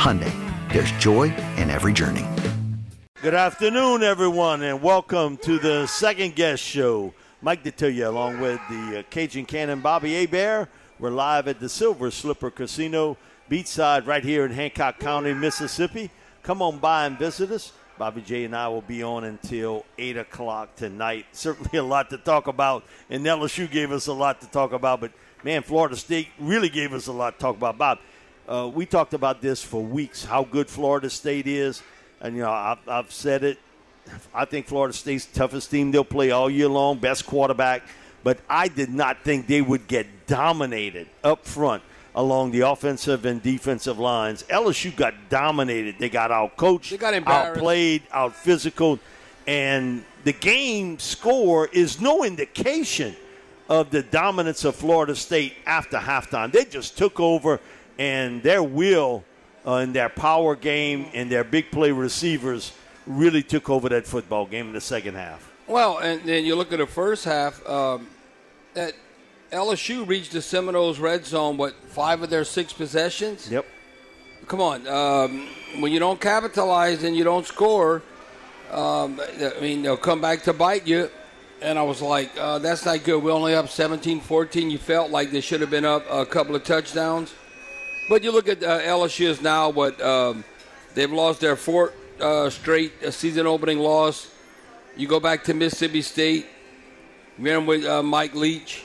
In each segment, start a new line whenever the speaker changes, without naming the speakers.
Hyundai, there's joy in every journey.
Good afternoon, everyone, and welcome to the second guess show. Mike Detillier, along with the uh, Cajun Cannon Bobby Hebert. We're live at the Silver Slipper Casino, beachside, right here in Hancock County, Mississippi. Come on by and visit us. Bobby J and I will be on until 8 o'clock tonight. Certainly a lot to talk about, and LSU gave us a lot to talk about, but man, Florida State really gave us a lot to talk about. Bob, uh, we talked about this for weeks, how good Florida State is. And, you know, I've, I've said it. I think Florida State's toughest team they'll play all year long, best quarterback. But I did not think they would get dominated up front along the offensive and defensive lines. LSU got dominated. They got out coached,
they got outplayed,
out physical, and the game score is no indication of the dominance of Florida State after halftime. They just took over, and their will uh, and their power game and their big play receivers really took over that football game in the second half.
Well, and then you look at the first half. Um, that LSU reached the Seminoles red zone, what, five of their six possessions?
Yep.
Come on. Um, when you don't capitalize and you don't score, um, I mean, they'll come back to bite you. And I was like, uh, that's not good. We're only up 17 14. You felt like they should have been up a couple of touchdowns. But you look at uh, LSU's now, what um, they've lost their fourth uh, straight uh, season opening loss. You go back to Mississippi State, remember with uh, Mike Leach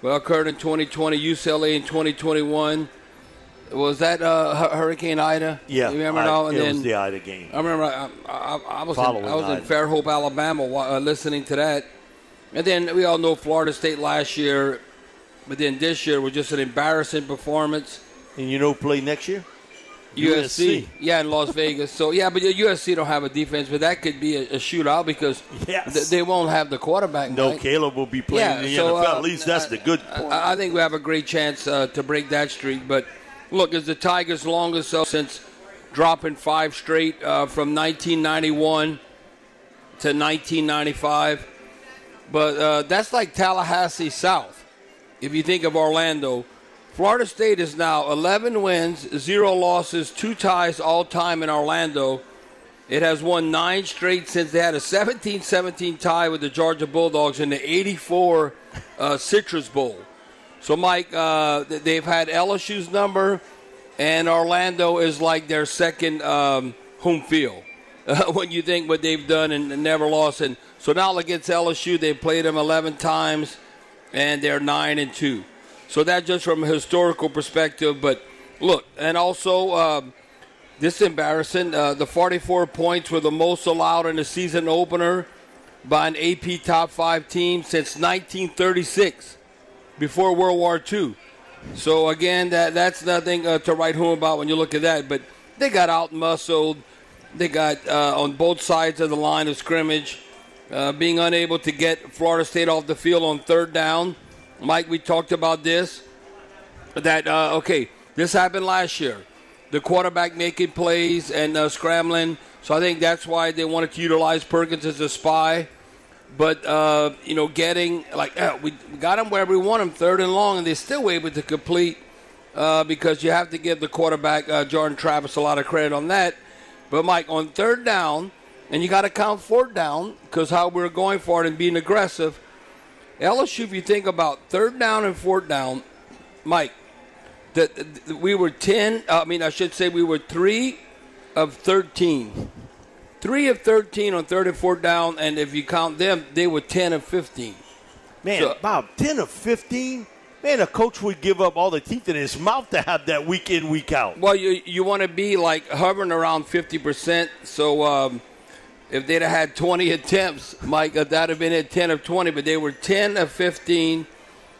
well, occurred in 2020, UCLA in 2021. Was that uh, Hurricane Ida?
Yeah,
you remember
I,
now?
And
it
then, was the Ida game.
I remember I, I, I was in, I was in Fairhope, Alabama, uh, listening to that, and then we all know Florida State last year, but then this year was just an embarrassing performance.
And you know, play next year.
USC. Yeah, in Las Vegas. So yeah, but USC don't have a defense, but that could be a, a shootout because
yes.
th- they won't have the quarterback.
No,
right?
Caleb will be playing
yeah,
in the
so,
NFL.
Uh,
At least that's the good point.
I, I, think we have a great chance uh, to break that streak. But look, it's the Tigers' longest uh, since dropping five straight uh, from 1991 to 1995. But uh, that's like Tallahassee South. If you think of Orlando, Florida State is now 11 wins, zero losses, two ties all time in Orlando. It has won nine straight since they had a 17 17 tie with the Georgia Bulldogs in the 84 uh, Citrus Bowl. So, Mike, uh, they've had LSU's number, and Orlando is like their second um, home field uh, when you think what they've done and, never lost. And so now against LSU, they've played them 11 times, and they're 9 and 2. So that just from a historical perspective. But look, and also um, this is embarrassing. Uh, the 44 points were the most allowed in a season opener by an AP top five team since 1936, before World War II. So again, that that's nothing uh, to write home about when you look at that. But they got out muscled. They got uh, on both sides of the line of scrimmage, uh, being unable to get Florida State off the field on third down. Mike, we talked about this. That uh, okay, this happened last year. the quarterback making plays and uh, scrambling. So I think that's why they wanted to utilize Perkins as a spy. But uh, you know, getting like uh, we got him wherever we want him, third and long, and they still able to complete uh, because you have to give the quarterback uh, Jordan Travis a lot of credit on that. But Mike, on third down, and you got to count fourth down because how we're going for it and being aggressive. LSU, if you think about third down and fourth down, Mike, that we were ten. I mean, I should say we were three of thirteen. Three of thirteen on third and fourth down, and if you count them, they were ten of fifteen.
Man,
So-
Bob, 10 of 15? Man, a coach would give up all the teeth in his mouth to have that week in, week out.
Well, you you want to be like hovering around fifty percent. So um, if they'd have had twenty attempts, Mike, uh, that'd have been at ten of twenty. But they were ten of fifteen,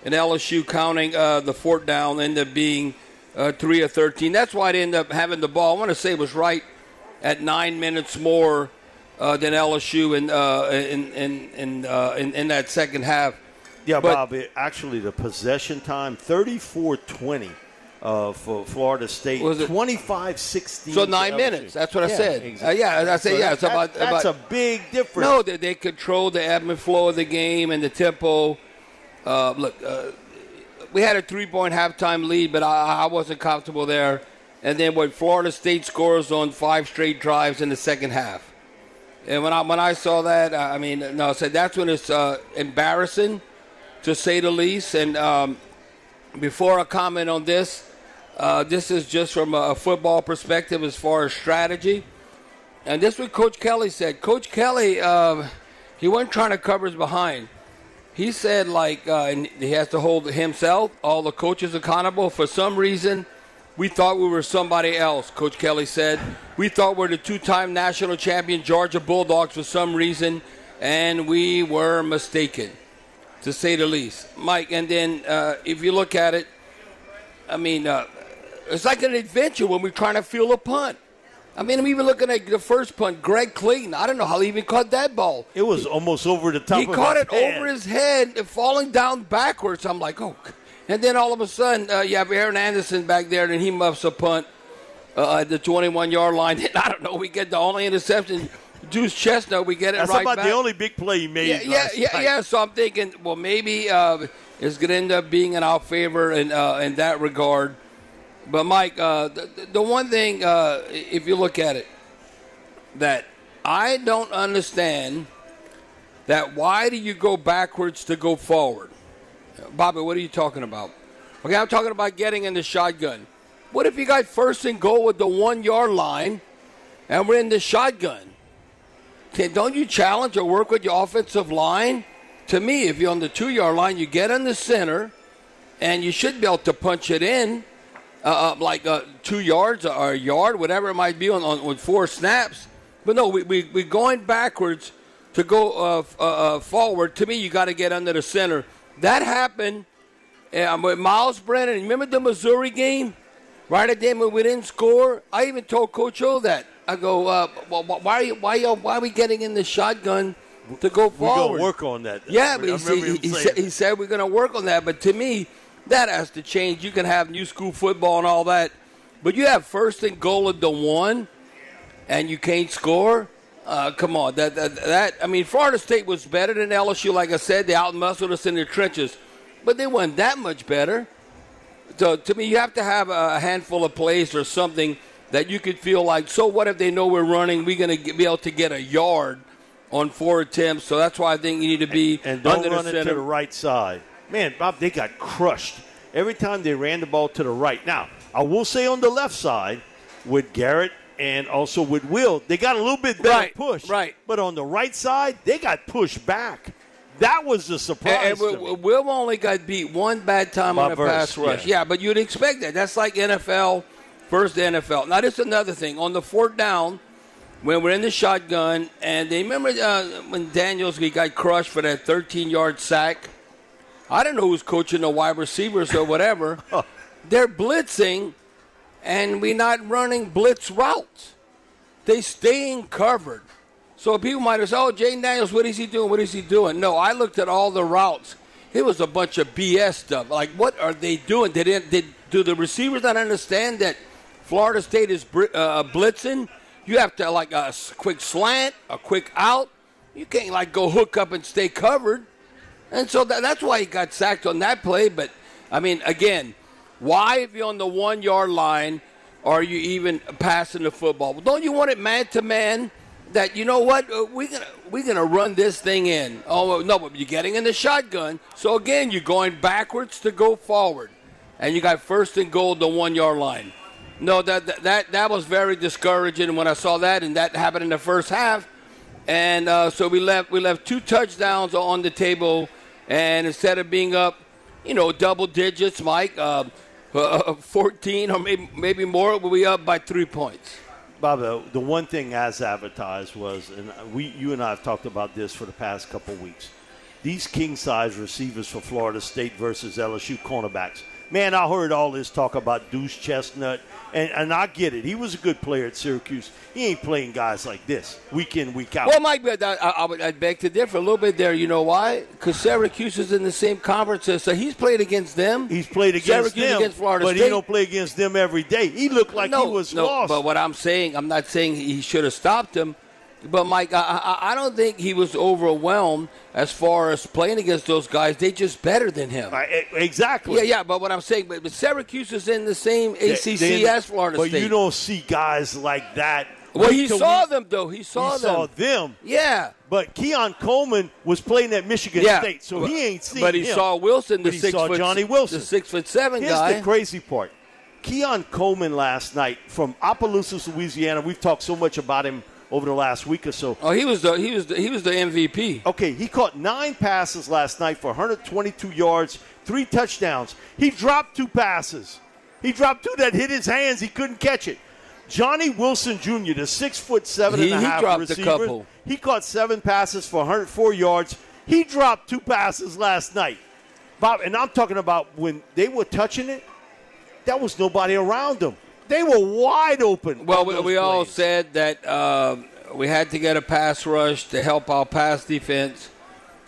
and LSU counting uh, the fourth down ended up being uh, three of thirteen. That's why they ended up having the ball. I want to say it was right at nine minutes more uh, than LSU in uh, in in in, uh, in in that second half.
Yeah,
But-
Bob, it, actually, the possession time 34 20 uh, for Florida State.
Was it-
25 16.
So nine minutes. That's what I said. Uh, yeah, I say yeah. It's
that-
about
that's
about
a big difference.
No, they, they control the ebb and flow of the game and the tempo. Uh, look, uh, we had a three-point halftime lead, but I, I wasn't comfortable there. And then when Florida State scores on five straight drives in the second half, and when I when I saw that, I mean, no, I said that's when it's uh, embarrassing, to say the least. And um, before I comment on this, uh, this is just from a football perspective as far as strategy. And this is what Coach Kelly said. Coach Kelly, uh, he wasn't trying to cover his behind. He said, like, uh, he has to hold himself, all the coaches accountable. For some reason, we thought we were somebody else, Coach Kelly said. We thought we are the two time national champion Georgia Bulldogs for some reason, and we were mistaken, to say the least. Mike, and then uh, if you look at it, I mean, uh, it's like an adventure when we're trying to field a punt. I mean, I'm even looking at the first punt, Greg Clayton. I don't know how he even caught that ball.
It was almost over the top of
the
city.
He caught it
head.
over his head, falling down backwards. I'm like, oh. And then all of a sudden, uh, you have Aaron Anderson back there, and he muffs a punt uh, at the 21 yard line. And I don't know, we get the only interception. Deuce Chestnut, we get it
That's
right
about
back.
the only big play he made.
Yeah, yeah, yeah, yeah. So I'm thinking, well, maybe uh, it's going to end up being in our favor in uh, in that regard. But Mike, uh, the, the one thing, uh, if you look at it, that I don't understand that why do you go backwards to go forward? Bobby, what are you talking about? Okay, I'm talking about getting in the shotgun. What if you got first and goal with the one yard line and we're in the shotgun? Don't you challenge or work with your offensive line? To me, if you're on the two yard line, you get in the center and you should be able to punch it in uh, uh, like uh, two yards or a yard, whatever it might be, on, on with four snaps. But no, we, we, we're going backwards to go uh, uh, uh, forward. To me, you got to get under the center. That happened with Miles Brennan. Remember the Missouri game? Right at the end when we didn't score? I even told Coach O that. I go, uh, well, why, are you, why, you, why are we getting in the shotgun to go forward?
We're going to work on that.
Yeah,
I
but he, said, he, said, he said we're going to work on that. But to me, that has to change. You can have new school football and all that, but you have first and goal at the one, and you can't score. Uh, come on, that, that that I mean, Florida State was better than LSU. Like I said, they outmuscled us in the trenches, but they weren't that much better. So to me, you have to have a handful of plays or something that you could feel like. So what if they know we're running? We're going to be able to get a yard on four attempts. So that's why I think you need to be
and don't
under
run
the
it to the right side. Man, Bob, they got crushed every time they ran the ball to the right. Now, I will say on the left side with Garrett and also with Will, they got a little bit better
Right,
push.
right.
But on the right side, they got pushed back. That was the surprise.
And, and Will, only got beat one bad time on a
Verse,
pass rush.
yeah.
Yeah. but you'd expect that. That's like NFL, first NFL. Now, this is another thing. On the fourth down, when we're in the shotgun, and they remember uh, when Daniels he got crushed for that 13 yard sack? I don't know who's coaching the wide receivers or whatever. They're blitzing, and we're not running blitz routes. They staying covered. So people might have said, "Oh, Jayden Daniels, what is he doing? What is he doing?" No, I looked at all the routes. It was a bunch of BS stuff. Like, what are they doing? Did, it, did do the receivers not understand that Florida State is uh, blitzing, you have to like a quick slant, a quick out. You can't like go hook up and stay covered. And so that, that's why he got sacked on that play. But I mean, again, why if you're on the one yard line are you even passing the football? Don't you want it man to man? That you know what uh, we're gonna we're gonna run this thing in. Oh no, but you're getting in the shotgun. So again, you're going backwards to go forward, and you got first and goal the one yard line. No, that that that, that was very discouraging when I saw that, and that happened in the first half. And uh, so we left we left two touchdowns on the table, and instead of being up, you know, double digits, Mike, uh, uh, 14 or maybe maybe more, we'll be up by three points.
Bob, the, the one thing as advertised was, and we, you and I have talked about this for the past couple weeks. These king size receivers for Florida State versus LSU cornerbacks. Man, I heard all this talk about Deuce Chestnut, and, and I get it. He was a good player at Syracuse. He ain't playing guys like this week in, week out.
Well, Mike, I, I, would I'd beg to differ a little bit there. You know why? Because Syracuse is in the same conference, so he's played against them.
He's played against
Syracuse
them,
against Florida
but
State.
he don't play against them every day. He looked like
no,
he was
no,
lost.
But what I'm saying, I'm not saying he should have stopped him. But Mike, I, I, don't think he was overwhelmed as far as playing against those guys. They just better than him.
Uh, exactly.
Yeah, yeah. But what I'm saying, but, but Syracuse is in the same
They-
ACC
they-
as Florida
but
State.
you don't see guys like that.
well, he saw
week.
them though. He saw them.
He
them.
saw them.
Yeah.
But Keon Coleman was playing at Michigan
Yeah,
State, so
but-
he ain't seen
But he
him.
saw Wilson, the
But he
six
saw
foot,
Johnny Wilson.
the six foot seven
Here's
guy.
the crazy part. Keon Coleman last night from Opelousas, Louisiana. We've talked so much about him over the last week or so.
oh, he was the he was the, he was the MVP.
Okay, he caught nine passes last night for 122 yards, three touchdowns. He dropped two passes. He dropped two that hit his hands. He couldn't catch it. Johnny Wilson Jr., the six foot seven
He-
and a
he
half
dropped a
receiver,
couple.
he caught seven passes for 104 yards. He dropped two passes last night. Bob, and I'm talking about when they were touching it, that was nobody around them. They were wide open.
Well, we, we all said that um, we had to get a pass rush to help our pass defense,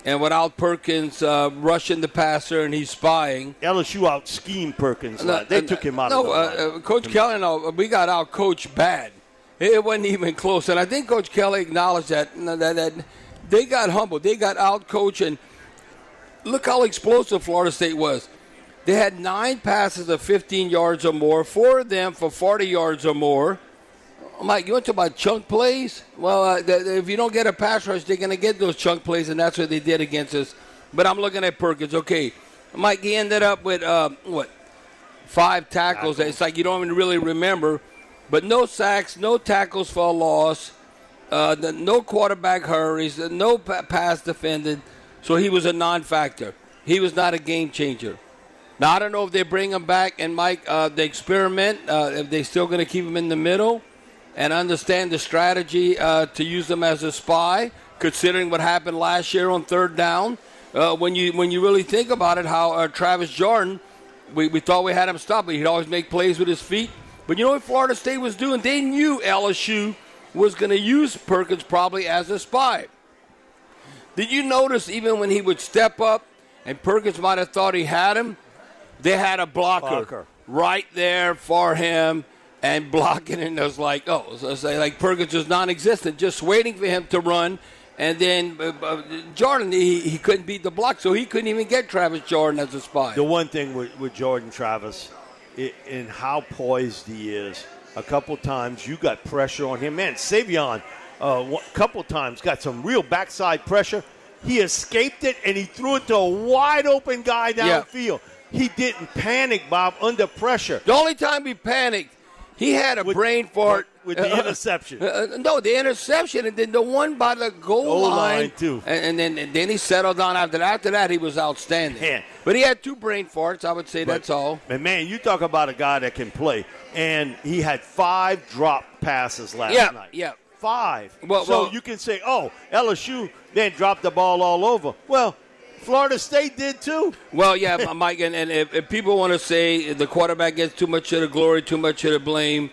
and without Perkins uh, rushing the passer and he's spying.
LSU out schemed Perkins.
No,
they
uh,
took him out
no,
of the
uh, uh, Coach Kelly, no, we got out coached bad. It, it wasn't even close, and I think Coach Kelly acknowledged that, that that they got humbled. They got out coached, and look how explosive Florida State was. They had nine passes of 15 yards or more, four of them for 40 yards or more. Mike, you want to talk about chunk plays? Well, uh, th- if you don't get a pass rush, they're going to get those chunk plays, and that's what they did against us. But I'm looking at Perkins. Okay, Mike, he ended up with uh, what five tackles. It's like you don't even really remember. But no sacks, no tackles for a loss, uh, the, no quarterback hurries, no pa- pass defended. So he was a non-factor. He was not a game changer. Now I don't know if they bring him back and Mike, uh, they experiment. Uh, if they still going to keep him in the middle and understand the strategy uh, to use them as a spy, considering what happened last year on third down. Uh, when you when you really think about it, how uh, Travis Jordan, we, we thought we had him stopped, but he'd always make plays with his feet. But you know what Florida State was doing? They knew LSU was going to use Perkins probably as a spy. Did you notice even when he would step up and Perkins might have thought he had him, they had a blocker,
Blocker.
right there for him and blocking it. and it was like, oh, so say like Perkins was non-existent, just waiting for him to run. And then uh, uh, Jordan, he, he couldn't beat the block, so he couldn't even get Travis Jordan as a spy.
The one thing with, with Jordan Travis i in how poised he is, a couple times you got pressure on him. Man, Sai'vion, a uh, couple times got some real backside pressure. He escaped it and he threw it to a wide open guy
Yeah.
He didn't panic, Bob, under pressure.
The only time he panicked, he had a
With-
brain fart
with the
Uh,
interception.
uh, no, the interception, and then the one by the goal
Goal
line,
line, too.
And, and then and then he settled down after that. After that, he was outstanding.
Man.
But he had two brain farts. I would say that's all.
And man, you talk about a guy that can play. And he had five drop passes last
Yeah,
night.
yeah.
Five.
Well-
so
well-
you can say, oh, LSU then dropped the ball all over. Well, Florida State did too.
Well, yeah, Mike, and, and if, if people want to say the quarterback gets too much of the glory, too much of the blame,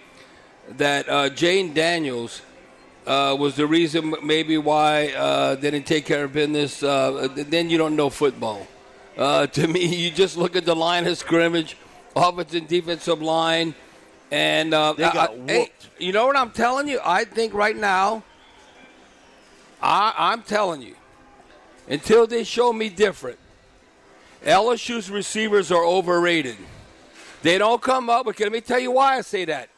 that uh, Jayden Daniels uh, was the reason maybe why uh, they didn't take care of business, uh, then you don't know football. Uh, to me, you just look at the line of scrimmage, offensive and defensive line. And uh,
They got
I- I- hey, you know what I'm telling you? I think right now, I, I'm telling you, until they show me different, LSU's receivers are overrated. They don't come up. Okay, let me tell you why I say that.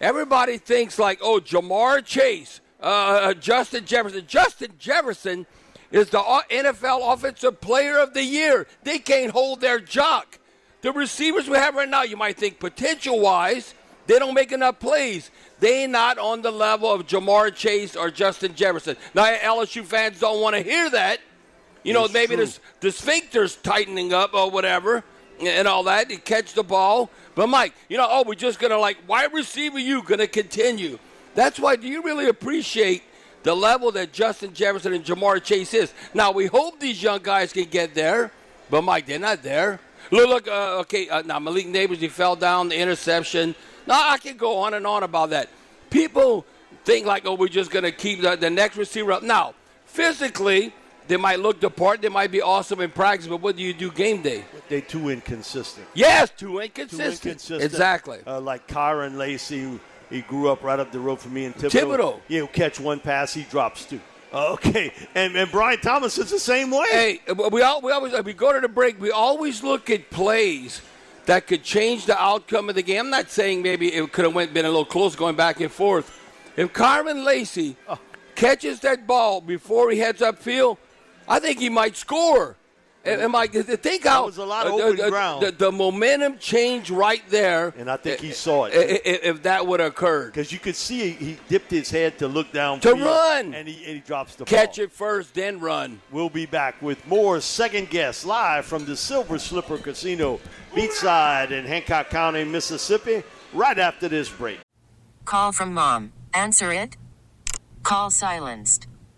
Everybody thinks like, oh, Ja'Marr Chase, uh, uh, Justin Jefferson. Justin Jefferson is the NFL Offensive Player of the Year. They can't hold their jock. The receivers we have right now, you might think potential wise, they don't make enough plays. They not on the level of Ja'Marr Chase or Justin Jefferson. Now, LSU fans don't want to hear that. You know,
It's
maybe
true.
the, the sphincter's tightening up or whatever and all that. You catch the ball. But, Mike, you know, oh, we're just going to, like, wide receiver, you going to continue. That's why, do you really appreciate the level that Justin Jefferson and Ja'Marr Chase is? Now, we hope these young guys can get there, but, Mike, they're not there. Look, look uh, okay, uh, now Malik Nabers, he fell down, the interception. Now, I can go on and on about that. People think, like, oh, we're just going to keep the, the next receiver up. Now, physically, they might look the part, they might be awesome in practice, but what do you do game day?
They too inconsistent.
Yes, too inconsistent.
Too
inconsistent. Exactly.
Uh, like Kyren Lacy, he grew up right up the road from me in Thibodaux.
Thibodaux.
Yeah, he'll catch one pass, he drops two. Uh, okay, and and Brian Thomas is the same way.
Hey, we all we always we go to the break. We always look at plays that could change the outcome of the game. I'm not saying maybe it could have went been a little close going back and forth. If Kyren Lacy
Oh.
catches that ball before he heads upfield, I think he might score. And, and Mike, th- th- think how
was a lot of
uh,
open
uh,
ground.
The, the momentum changed right there.
And I think he saw it.
i- i- If that would have occurred,
Because you could see he dipped his head to look down
To run.
and he, and he drops the
catch
ball.
it first, then run.
We'll be back with more second guess live from the Silver Slipper Casino, beachside in Hancock County, Mississippi, right after this break.
Call from mom. Answer it. Call silenced.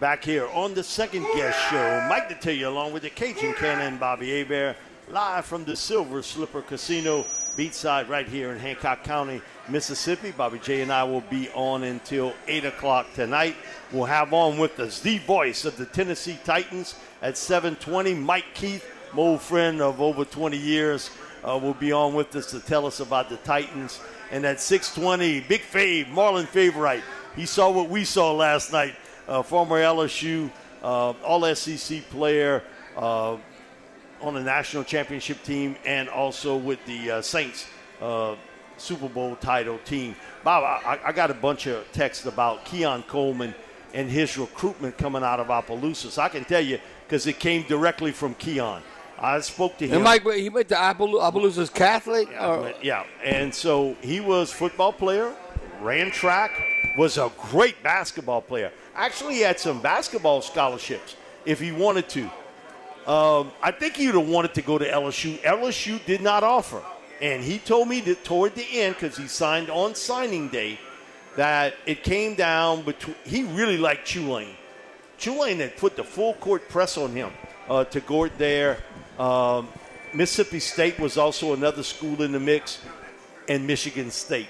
Back here on the second guess show, Mike Detillier along with the Cajun Cannon Bobby Hebert, live from the Silver Slipper Casino, beachside right here in Hancock County, Mississippi. Bobby J and I will be on until 8 o'clock tonight. We'll have on with us the voice of the Tennessee Titans at 720, Mike Keith, my old friend of over 20 years, uh, will be on with us to tell us about the Titans. And at 620, Big Fave, Marlon Favorite. He saw what we saw last night. Uh, former LSU, uh, All SEC player uh, on the national championship team, and also with the uh, Saints uh, Super Bowl title team. Bob, I, I got a bunch of texts about Keon Coleman and his recruitment coming out of Opelousas. I can tell you because it came directly from Keon. I spoke to him.
And Mike, he went to Opelousas Catholic.
Yeah,
or-
yeah, and so he was football player, ran track, was a great basketball player. Actually, he had some basketball scholarships if he wanted to. Um, I think he would have wanted to go to LSU. LSU did not offer, and he told me that toward the end, because he signed on signing day, that it came down between. He really liked Tulane. Tulane had put the full court press on him uh, to go there. Um, Mississippi State was also another school in the mix, and Michigan State.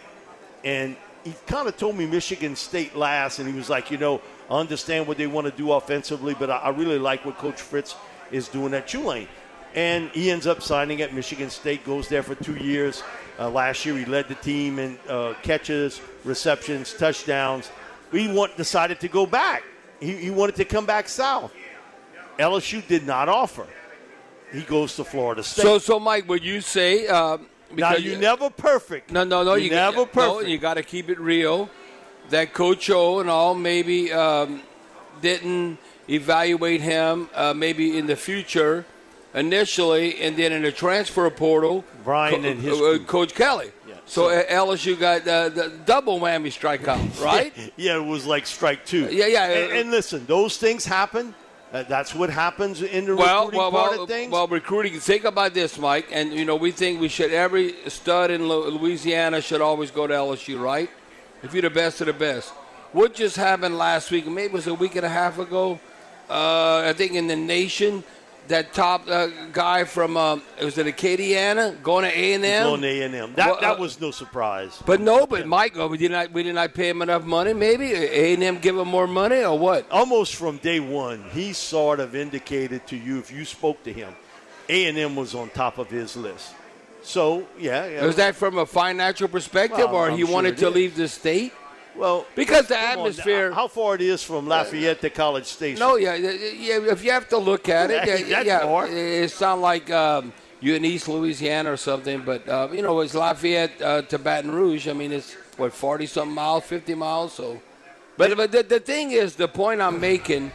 And he kind of told me Michigan State last, and he was like, you know, I understand what they want to do offensively, but I, I really like what Coach Fritz is doing at Tulane. And he ends up signing at Michigan State, goes there for two years. Uh, last year, he led the team in uh, catches, receptions, touchdowns. We want decided to go back. He, he wanted to come back south. LSU did not offer. He goes to Florida State.
So, so Mike, would you say? Uh,
now
because
you never perfect.
No, no, no.
You,
You,
never
no,
perfect.
you got to keep it real. That Coach O and all maybe um, didn't evaluate him uh, maybe in the future initially, and then in the transfer portal,
Brian and his
uh,
crew.
Coach Kelly.
Yeah.
So,
So-
uh, LSU got uh, the double whammy strikeout, right?
yeah, it was like strike two.
Yeah, yeah.
And, and listen, those things happen. Uh, that's what happens in the
well,
recruiting
well,
part
well,
of things.
well, recruiting. Think about this, Mike. And you know, we think we should every stud in Louisiana should always go to LSU, right? If you're the best of the best. What just happened last week? Maybe it was a week and a half ago. Uh, I think in the nation, that top uh, guy from uh, was it Acadiana going to A and M?
A and M. That
Well,
that
uh,
was no surprise.
But no, but Mike, oh, we did not we did not pay him enough money. Maybe A and M give him more money or what?
Almost from day one, he sort of indicated to you if you spoke to him, A and M was on top of his list. So yeah, yeah.
Was that from a financial perspective,
Well,
or
I'm
he
sure
wanted to
is.
leave the state?
Well
Because the
come on,
atmosphere.
how far it is from Lafayette to College Station?
no, yeah, yeah, if you have to look at it,
That-
yeah, yeah,
far.
it sounds like um, you in East Louisiana or something. But uh, you know, it's Lafayette uh, to Baton Rouge. I mean, it's what forty something miles, fifty miles. So, but but the, the thing is, the point I'm making,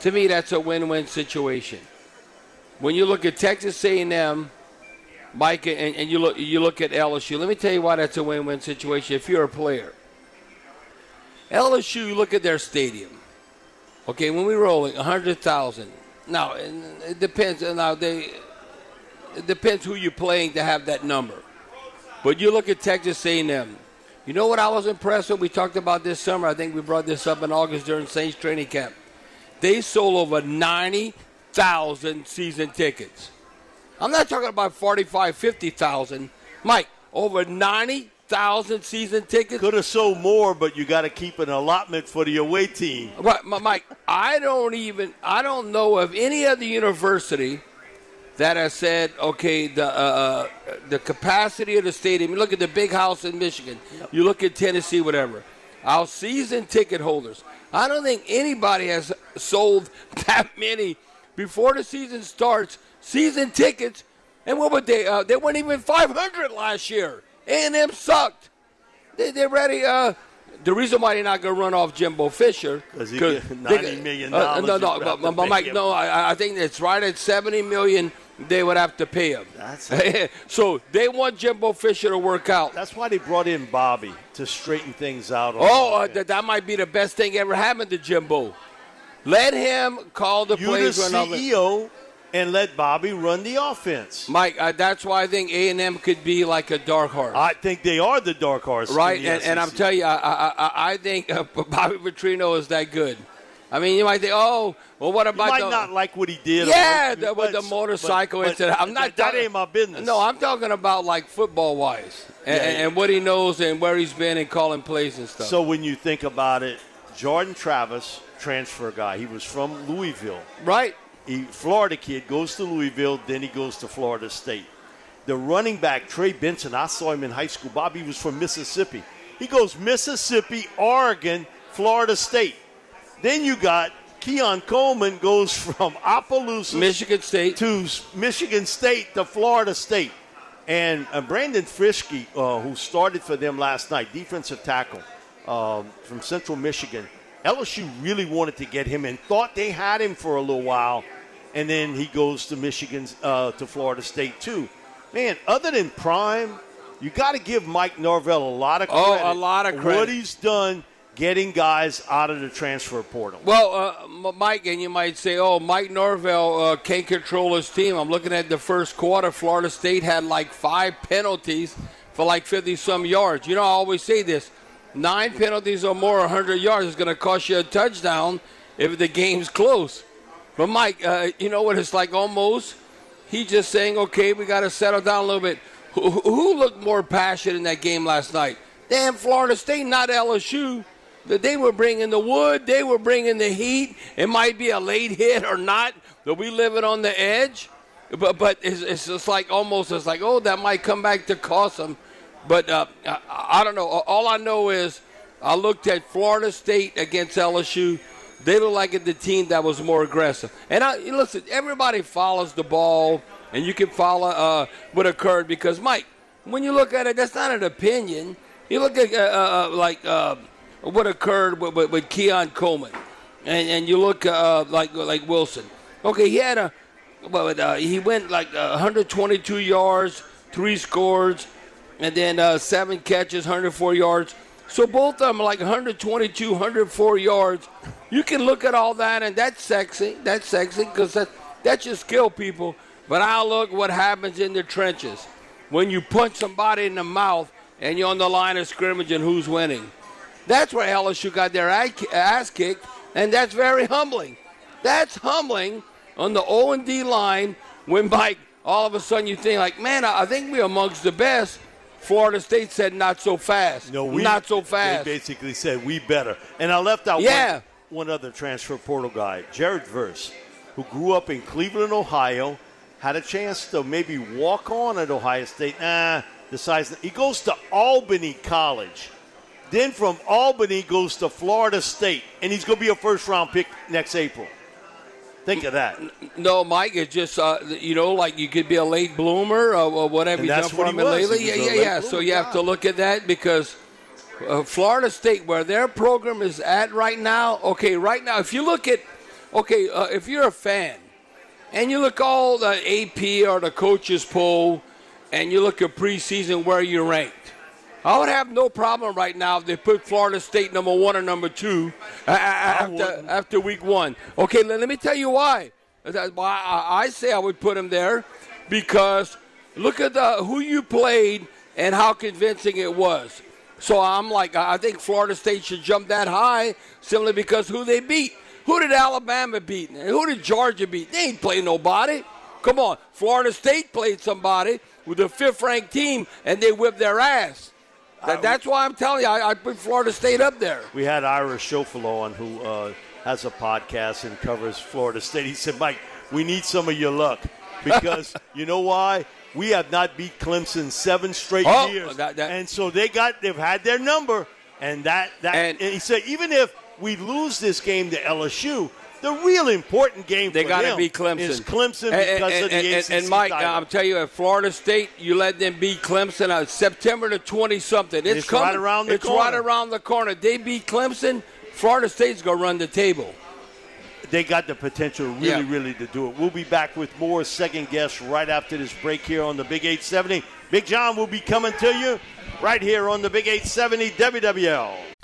to me, that's a win-win situation. When you look at Texas A&M, Mike, and, and you look you look at LSU. Let me tell you why that's a win-win situation. If you're a player, LSU, look at their stadium. Okay, when we're rolling hundred thousand. Now it depends. Uh, now they it depends who you're playing to have that number. But you look at Texas A&M. You know what I was impressed with? We talked about this summer. I think we brought this up in August during Saints training camp. They sold over ninety thousand season tickets. I'm not talking about 45, 50,000. Mike, over 90,000 season tickets.
Could have sold more, but you got to keep an allotment for the away team.
Right, Mike, I don't even, I don't know of any other university that has said, okay, the uh, uh, the capacity of the stadium. You look at the big house in Michigan. You look at Tennessee, whatever. Our season ticket holders. I don't think anybody has sold that many before the season starts. Season tickets, and what would they? Uh, they weren't even 500 last year. A&M sucked. They, they're ready. Uh, the reason why they're not going to run off Jimbo Fisher
'Cause he get $90 million
Uh, no, no, but, but, but Mike,
him.
no, I, I think it's right at 70 million. They would have to pay him.
That's-
so they want Jimbo Fisher to work out.
That's why they brought in Bobby to straighten things out. On
Oh, uh, that, that might be the best thing ever happened to Jimbo. Let him call the
you
plays. all the-
CEO and let Bobby run the offense.
Mike, uh, that's why I think A and M could be like a dark horse.
I think they are the dark horse,
Right, and, and I'm telling you, I, I, I, I think uh, Bobby Petrino is that good. I mean, you might think, oh, well, what about?
You might
the,
not like what he did.
Yeah, the, with the motorcycle
but-
incident. I'm not
That, that ain't my business.
No, I'm talking about like football wise, and,
Yeah, yeah.
and what he knows and where he's been and calling plays and stuff.
So when you think about it, Jordan Travis, transfer guy, he was from Louisville.
right,
He Florida kid goes to Louisville, then he goes to Florida State. The running back Trey Benson, I saw him in high school. Bobby was from Mississippi. He goes Mississippi, Oregon, Florida State. Then you got Keon Coleman goes from Opelousas
Michigan State.
to Michigan State to Florida State. And uh, Braden Fiske, uh, who started for them last night, defensive tackle um, from Central Michigan, LSU really wanted to get him and thought they had him for a little while. And then he goes to Michigan, uh, to Florida State, too. Man, other than Prime, you got to give Mike Norvell a lot of credit.
Oh, a lot of credit.
What he's done getting guys out of the transfer portal.
Well, uh, Mike, and you might say, oh, Mike Norvell uh, can't control his team. I'm looking at the first quarter. Florida State had like five penalties for like 50 some yards. You know, I always say this nine penalties or more, 100 yards is going to cost you a touchdown if the game's close. But, Mike, uh, you know what it's like almost? He's just saying, okay, we got to settle down a little bit. Who, who looked more passionate in that game last night? Damn, Florida State, not LSU. That they were bringing the wood, they were bringing the heat. It might be a late hit or not, but we live it on the edge. But but it's, it's just like almost it's like oh that might come back to cost them. But uh, I, I don't know. All I know is I looked at Florida State against LSU. They look like the team that was more aggressive. And I listen, everybody follows the ball, and you can follow uh, what occurred because Mike, when you look at it, that's not an opinion. You look at uh, uh, uh like uh, what occurred with, with, with Keon Coleman, and and you look uh, like like Wilson. Okay, he had a, well, he went like 122 yards, three scores, and then seven catches, 104 yards. So both of them are like 122, 104 yards. You can look at all that, and that's sexy. That's sexy because that, that's just skill, people. But I'll look what happens in the trenches when you punch somebody in the mouth and you're on the line of scrimmage and who's winning. That's where LSU got their ass kicked, and that's very humbling. That's humbling on the O and D line when Mike all of a sudden you think like, man, I think we're amongst the best. Florida State said not so fast. No, we, not so fast.
They basically said we better. And I left out yeah. one, one other transfer portal guy, Jared Verse, who grew up in Cleveland, Ohio, had a chance to maybe walk on at Ohio State. Nah, decides he goes to Albany College. Then from Albany goes to Florida State, and he's going to be a first round pick next April. Think of that.
No, Mike, it's just uh, you know, like you could be a late bloomer or, or whatever
and
you
done
for
him lately.
Yeah, yeah, yeah. So you have to look at that because uh, Florida State, where their program is at right now. Okay, right now, if you look at, okay, uh, if you're a fan, and you look all the AP or the coaches poll, and you look at preseason where you rank. I would have no problem right now if they put Florida State number one or number two uh, uh, uh after, after week one. Okay, let, let me tell you why. Uh, I say I would put them there because look at the, who you played and how convincing it was. So I'm like, I think Florida State should jump that high simply because who they beat. Who did Alabama beat? Who did Georgia beat? They ain't play nobody. Come on, Florida State played somebody with a fifth ranked team and they whipped their ass. That, that's why I'm telling you, I, I, put Florida State up there.
We had Ira Schoffel on, who uh, has a podcast and covers Florida State. He said, Mike, we need some of your luck because you know why? We have not beat Clemson seven straight oh, years, that, that, and so they got they've had their number, and that that and, and he said even if we lose this game to LSU, the real important game
they
got
to beat Clemson.
Is Clemson because
and,
of the
and, and Mike,
title.
I'm telling you, at Florida State, you let them beat Clemson on September the 20 something. It's,
it's
coming.
right around the
it's
corner.
right around the corner. They beat Clemson. Florida State's gonna run the table.
They got the potential, really, yeah. really, to do it. We'll be back with more second guess right after this break here on the Big 870. Big John will be coming to you right here on the Big 870 WWL.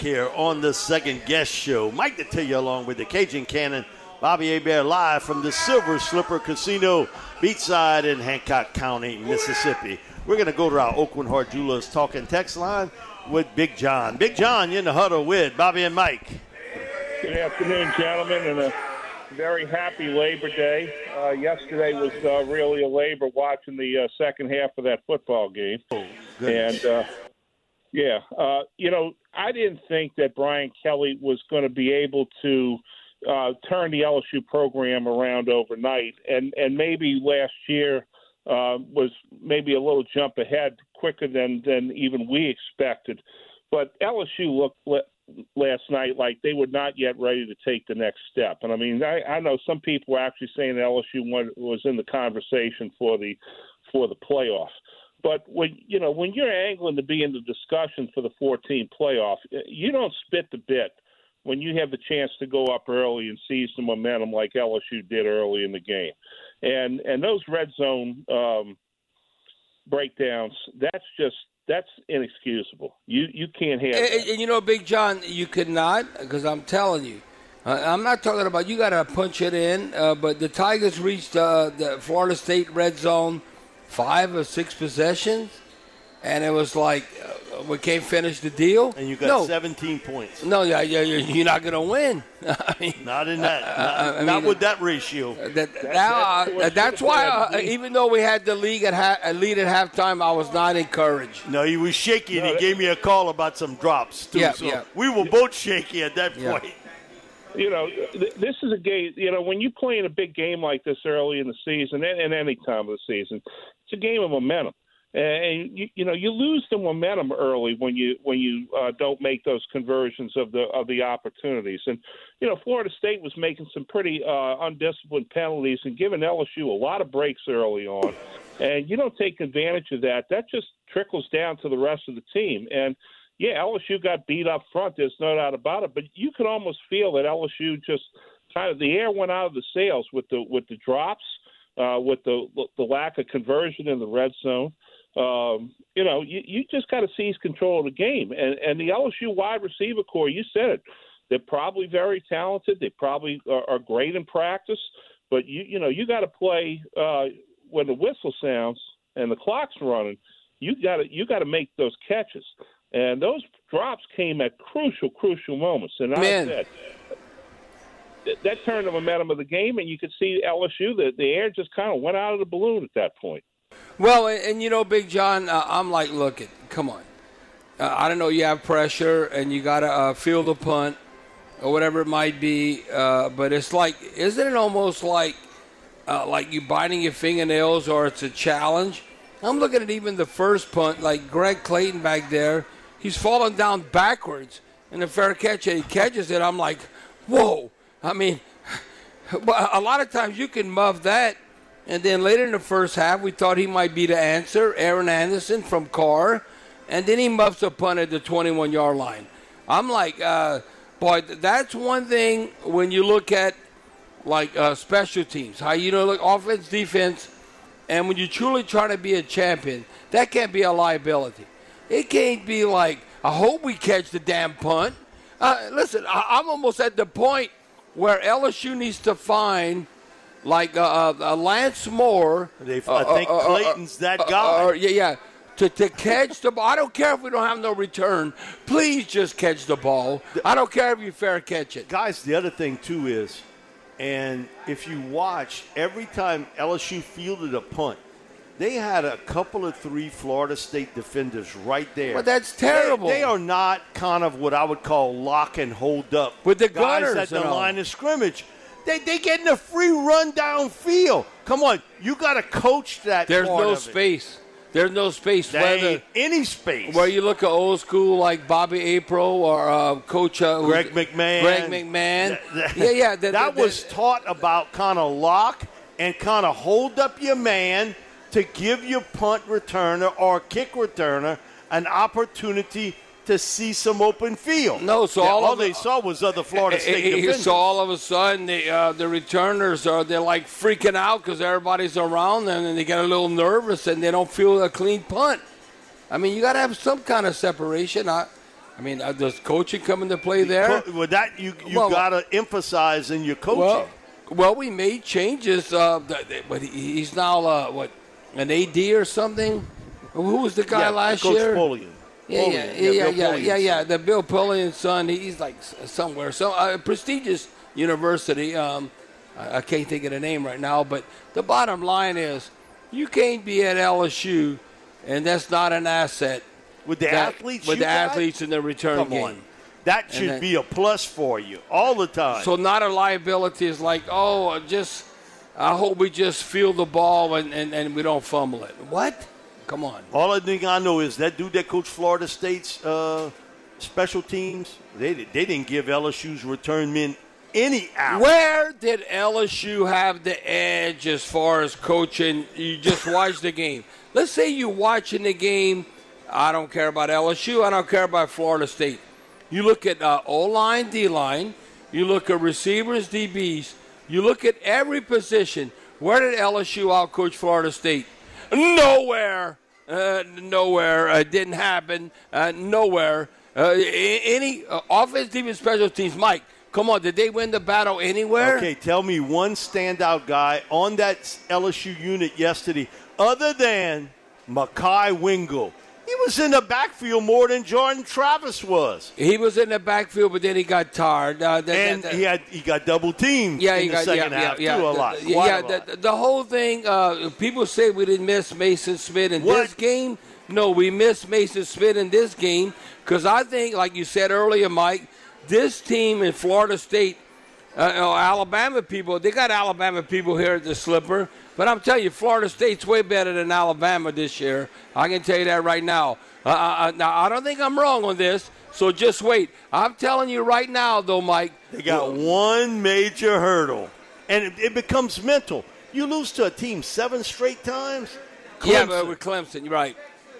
Here on the second guess show. Mike Detillier along with the Cajun Cannon, Bobby Hebert live from the Silver Slipper Casino, beachside in Hancock County, Mississippi. We're going to go to our Aucoin Hart Jewelers talking text line with Big John. Big John, you're in the huddle with Bobby and Mike.
Good afternoon, gentlemen, and a very happy Labor Day. Uh, yesterday was uh, really a labor watching the uh, second half of that football game.
Oh,
and uh, yeah, uh, you know, I didn't think that Brian Kelly was going to be able to uh, turn the LSU program around overnight, and and maybe last year uh, was maybe a little jump ahead quicker than than even we expected. But LSU looked last night like they were not yet ready to take the next step. And I mean, I, I know some people were actually saying LSU was in the conversation for the for the playoff. But when you know when you're angling to be in the discussion for the 14 playoff, you don't spit the bit when you have the chance to go up early and seize the momentum like LSU did early in the game. And and those red zone um, breakdowns, that's just that's inexcusable. You you can't have.
And, and you know, Big John, you could not because I'm telling you. Uh, I'm not talking about you got to punch it in, uh, but the Tigers reached uh, the Florida State red zone five or six possessions, and it was like uh, we can't finish the deal.
And you got
no.
17 points.
No, yeah, yeah, you're not going to win. I mean,
not in that. Not,
I mean,
not with that ratio.
That, that, that's, that's why, uh, even though we had the league at ha- lead at halftime, I was not encouraged.
No, he was shaky, and he gave me a call about some drops too.
Yeah,
so
yeah.
we were both shaky at that
Yeah.
point.
you know, th- this is a game. You know, when you play in a big game like this early in the season, and, and any time of the season, it's a game of momentum. And you, you know, you lose the momentum early when you when you uh, don't make those conversions of the of the opportunities. And you know, Florida State was making some pretty uh, undisciplined penalties and giving LSU a lot of breaks early on. And you don't take advantage of that. That just trickles down to the rest of the team. And yeah, LSU got beat up front. There's no doubt about it. But you could almost feel that LSU just kind of the air went out of the sails with the with the drops, uh, with the the lack of conversion in the red zone. Um, you know, you, you just got to seize control of the game. And and the LSU wide receiver corps, you said it, they're probably very talented. They probably are, are great in practice. But you you know you got to play uh, when the whistle sounds and the clock's running. You got to you got to make those catches. And those drops came at crucial, crucial moments. And I said that, turned the momentum of the game, and you could see LSU the the air just kind of went out of the balloon at that point.
Well, and, and you know, Big John, uh, I'm like, look, come on. Uh, I don't know, you have pressure and you got to uh, field a punt or whatever it might be, uh, but it's like, isn't it almost like uh, like you biting your fingernails or it's a challenge? I'm looking at even the first punt, like Greg Clayton back there, he's falling down backwards in a fair catch and he catches it. I'm like, whoa. I mean, a lot of times you can muff that. And then later in the first half, we thought he might be the answer, Aaron Anderson from Karr. And then he muffs a punt at the 21 yard line. I'm like, uh, boy, that's one thing when you look at like uh, special teams, how you know, like offense, defense, and when you truly try to be a champion, that can't be a liability. It can't be like, I hope we catch the damn punt. Uh, listen, I- I'm almost at the point where LSU needs to find like uh, uh, uh, Lance Moore.
They-
uh,
I think
uh, uh,
Clayton's that guy.
yeah, yeah. To, to catch the ball. I don't care if we don't have no return. Please just catch the ball. I don't care if you fair catch it.
Guys, the other thing too is, and if you watch every time LSU fielded a punt, they had a couple of three Florida State defenders right there.
Well, that's terrible.
They, they are not kind of what I would call lock and hold up
With the
guys at the
all.
line of scrimmage. They they getting a free run downfield. Come on, you got to coach that.
There's no space. There's no space.
There
Whether
any space.
where you look at old school like Bobby April or uh, Coach uh,
Greg McMahon.
Greg McMahon.
That- that-
yeah, yeah.
that
the-
was taught about kind of lock and kind of hold up your man to give your punt returner or kick returner an opportunity to see some open field.
No, so
Yeah,
all
all they
the-
saw was other Florida State defenders.
So all of a sudden, the uh, the returners are they're like freaking out because everybody's around them, and they get a little nervous, and they don't feel a clean punt. I mean, you got to have some kind of separation. I, I mean, uh, does coaching come into play there?
Co- With that, you you
Well-
got to emphasize in your coaching.
Well, well, we made changes, uh, but he's now uh, what an AD or something. Who was the guy
yeah,
last
Coach
year?
Polian.
Yeah,
Polian.
yeah, yeah, yeah, yeah,
Polian's
yeah, yeah. The Bill Polian son, he's like somewhere, so uh, prestigious university. Um, I, I can't think of the name right now, but the bottom line is, you can't be at LSU, and that's not an asset
With the
that-
athletes,
with the
got?
athletes in the return
Come
game.
on. That should
then-
be a plus for you all the time.
So not a liability is like, oh, just I hope we just feel the ball and, and, and we don't fumble it. What? Come on.
All I think I know is that dude that coached Florida State's uh, special teams, they, they didn't give LSU's return men any out.
Where did LSU have the edge as far as coaching? You just watch the game. Let's say you're watching the game. I don't care about LSU. I don't care about Florida State. You look at uh, O line, D line. You look at receivers, DBs. You look at every position. Where did LSU outcoach Florida State? Nowhere. Uh, nowhere. It uh, didn't happen. Uh, nowhere. Uh, any uh, offense, defense, special teams. Mike, Come on, did they win the battle anywhere?
Okay, tell me one standout guy on that LSU unit yesterday, other than Mekhi Wingo. He was in the backfield more than Jordan Travis was.
He was in the backfield, but then he got tired. Uh,
the, and the, the, he had he got double teamed. Yeah, in the got, second
yeah,
half
yeah,
too.
Yeah,
a lot.
yeah,
a lot.
The, whole thing. Uh, people say we didn't miss Mason Smith in
what?
this game. No, we missed Mason Smith in this game because I think, like you said earlier, Mike this team in Florida State, uh, you know, Alabama people, they got Alabama people here at the Slipper. But I'm telling you, Florida State's way better than Alabama this year. I can tell you that right now. Uh, uh, uh now, I don't think I'm wrong on this, so just wait. I'm telling you right now, though, Mike.
They got one major hurdle, and it, it becomes mental. You lose to a team seven straight times?
Clemson. Yeah, but with Clemson, you're right.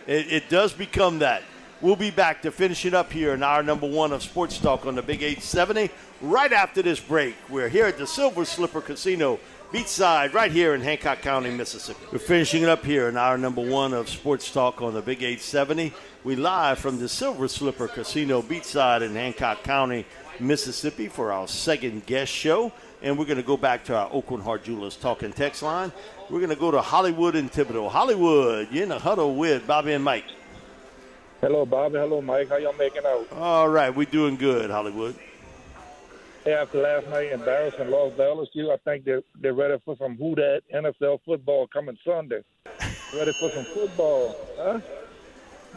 It, it does become that. We'll be back to finish it up here in hour number one of Sports Talk on the Big 870 right after this break. We're here at the Silver Slipper Casino, beachside, right here in Hancock County, Mississippi. We're finishing it up here in hour number one of Sports Talk on the Big 870. We live from the Silver Slipper Casino, beachside in Hancock County, Mississippi, for our second guess show. And we're going to go back to our Aucoin Hart Jewelers talking text line. We're going to go to Hollywood and Thibodaux. Hollywood, you're in a huddle with Bobby and Mike.
Hello, Bobby. Hello, Mike. How y'all making out?
All right, we're doing good, Hollywood.
Hey, after last night embarrassing loss to LSU, I think they're they're ready for some who that NFL football coming Sunday. ready for some football, huh?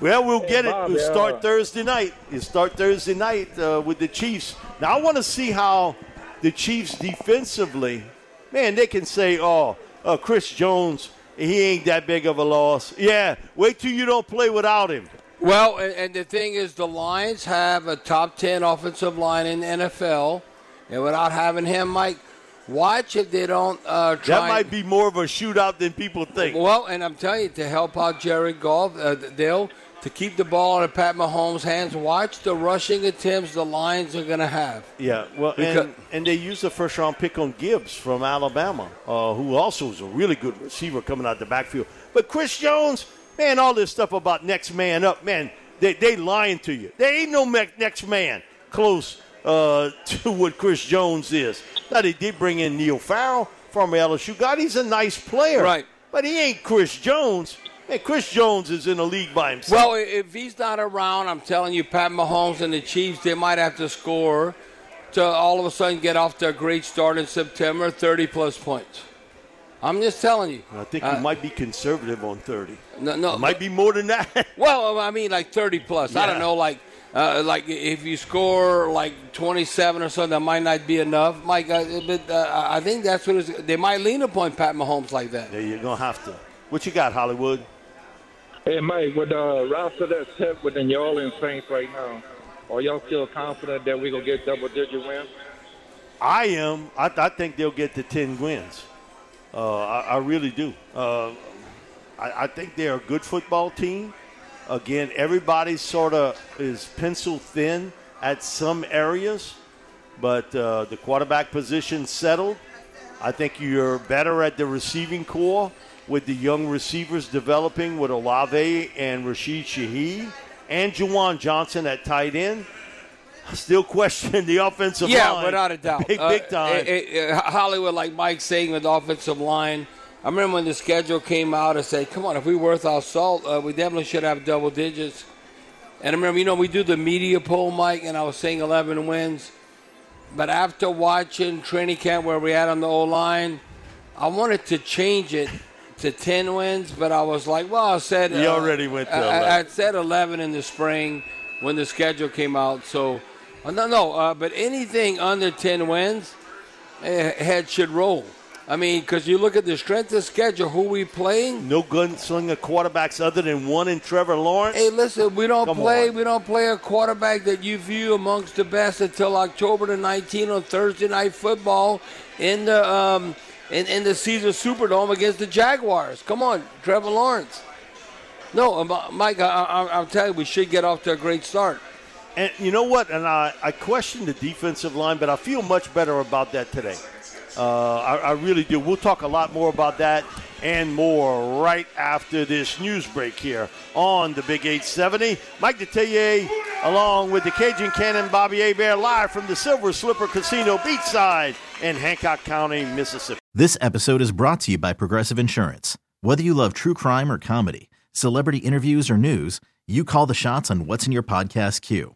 Well, we'll hey, get it. we'll start uh, Thursday night. You start Thursday night uh, with the Chiefs. Now, I want to see how the Chiefs defensively, man, they can say, oh, uh, Chris Jones, he ain't that big of a loss. Yeah, wait till you don't play without him.
Well, and the thing is, the Lions have a top 10 offensive line in the NFL. And without having him, Mike, watch if they don't uh, try.
That might be more of a shootout than people think.
Well, and I'm telling you, to help out Jared Goff, uh, they'll to keep the ball out of Pat Mahomes' hands. Watch the rushing attempts the Lions are going to have.
Yeah, well, and, and they used the first round pick on Gibbs from Alabama, uh, who also is a really good receiver coming out the backfield. But Chris Jones, Man, all this stuff about next man up, man, they, they lying to you. There ain't no next man close uh, to what Chris Jones is. Now, they did bring in Neil Farrell from LSU. God, he's a nice player.
Right.
But he ain't Chris Jones. Man, Chris Jones is in the league by himself.
Well, if he's not around, I'm telling you, Pat Mahomes and the Chiefs, they might have to score to all of a sudden get off to a great start in September, 30 plus points. I'm just telling you.
I think you uh, might be conservative on 30.
No, no,
it might be more than that.
well, I mean, like 30 plus. Yeah. I don't know, like. Uh, like if you score like 27 or something, that might not be enough, Mike. Uh, but uh, I think that's what they might lean upon Pat Mahomes like that.
Yeah, you're gonna have to. What you got, Hollywood?
Hey, Mike, with the uh, roster that's set within the New Orleans Saints right now, are y'all still confident that we're gonna get double-digit wins?
I am. I, I think they'll get to 10 wins. Uh, I, I, really do. Uh, I, I, think they're a good football team. Again, everybody sort of is pencil thin at some areas, but uh, the quarterback position settled. I think you're better at the receiving corps with the young receivers developing with Olave and Rashid Shaheed and Juwan Johnson at tight end still question the offensive
yeah,
line.
Yeah, without a doubt.
Big, big uh, time.
It, it, Hollywood, like Mike saying with the offensive line, I remember when the schedule came out, I said, come on, if we're worth our salt, uh, we definitely should have double digits. And I remember, you know, we do the media poll, Mike, and I was saying 11 wins. But after watching training camp where we had on the O line, I wanted to change it to 10 wins, but I was like, well, I said.
You uh, already went to 11.
I, I said 11 in the spring when the schedule came out. So uh, no, no, uh, but anything under 10 wins, uh, head should roll. I mean, because you look at the strength of schedule, who we playing.
No gunslinger quarterbacks other than one in Trevor Lawrence.
Hey, listen, we don't
Come
play.
on.
We don't play a quarterback that you view amongst the best until October the 19th on Thursday night football in the um, in, in the Caesar Superdome against the Jaguars. Come on, Trevor Lawrence. No, uh, Mike, I, I, I'm telling you, we should get off to a great start.
And you know what? And I, I question the defensive line, but I feel much better about that today. Uh, I, I really do. We'll talk a lot more about that and more right after this news break here on the Big 870. Mike Detillier, along with the Cajun Cannon Bobby Hebert, live from the Silver Slipper Casino Beachside in Hancock County, Mississippi.
This episode is brought to you by Progressive Insurance. Whether you love true crime or comedy, celebrity interviews or news, you call the shots on what's in your podcast queue.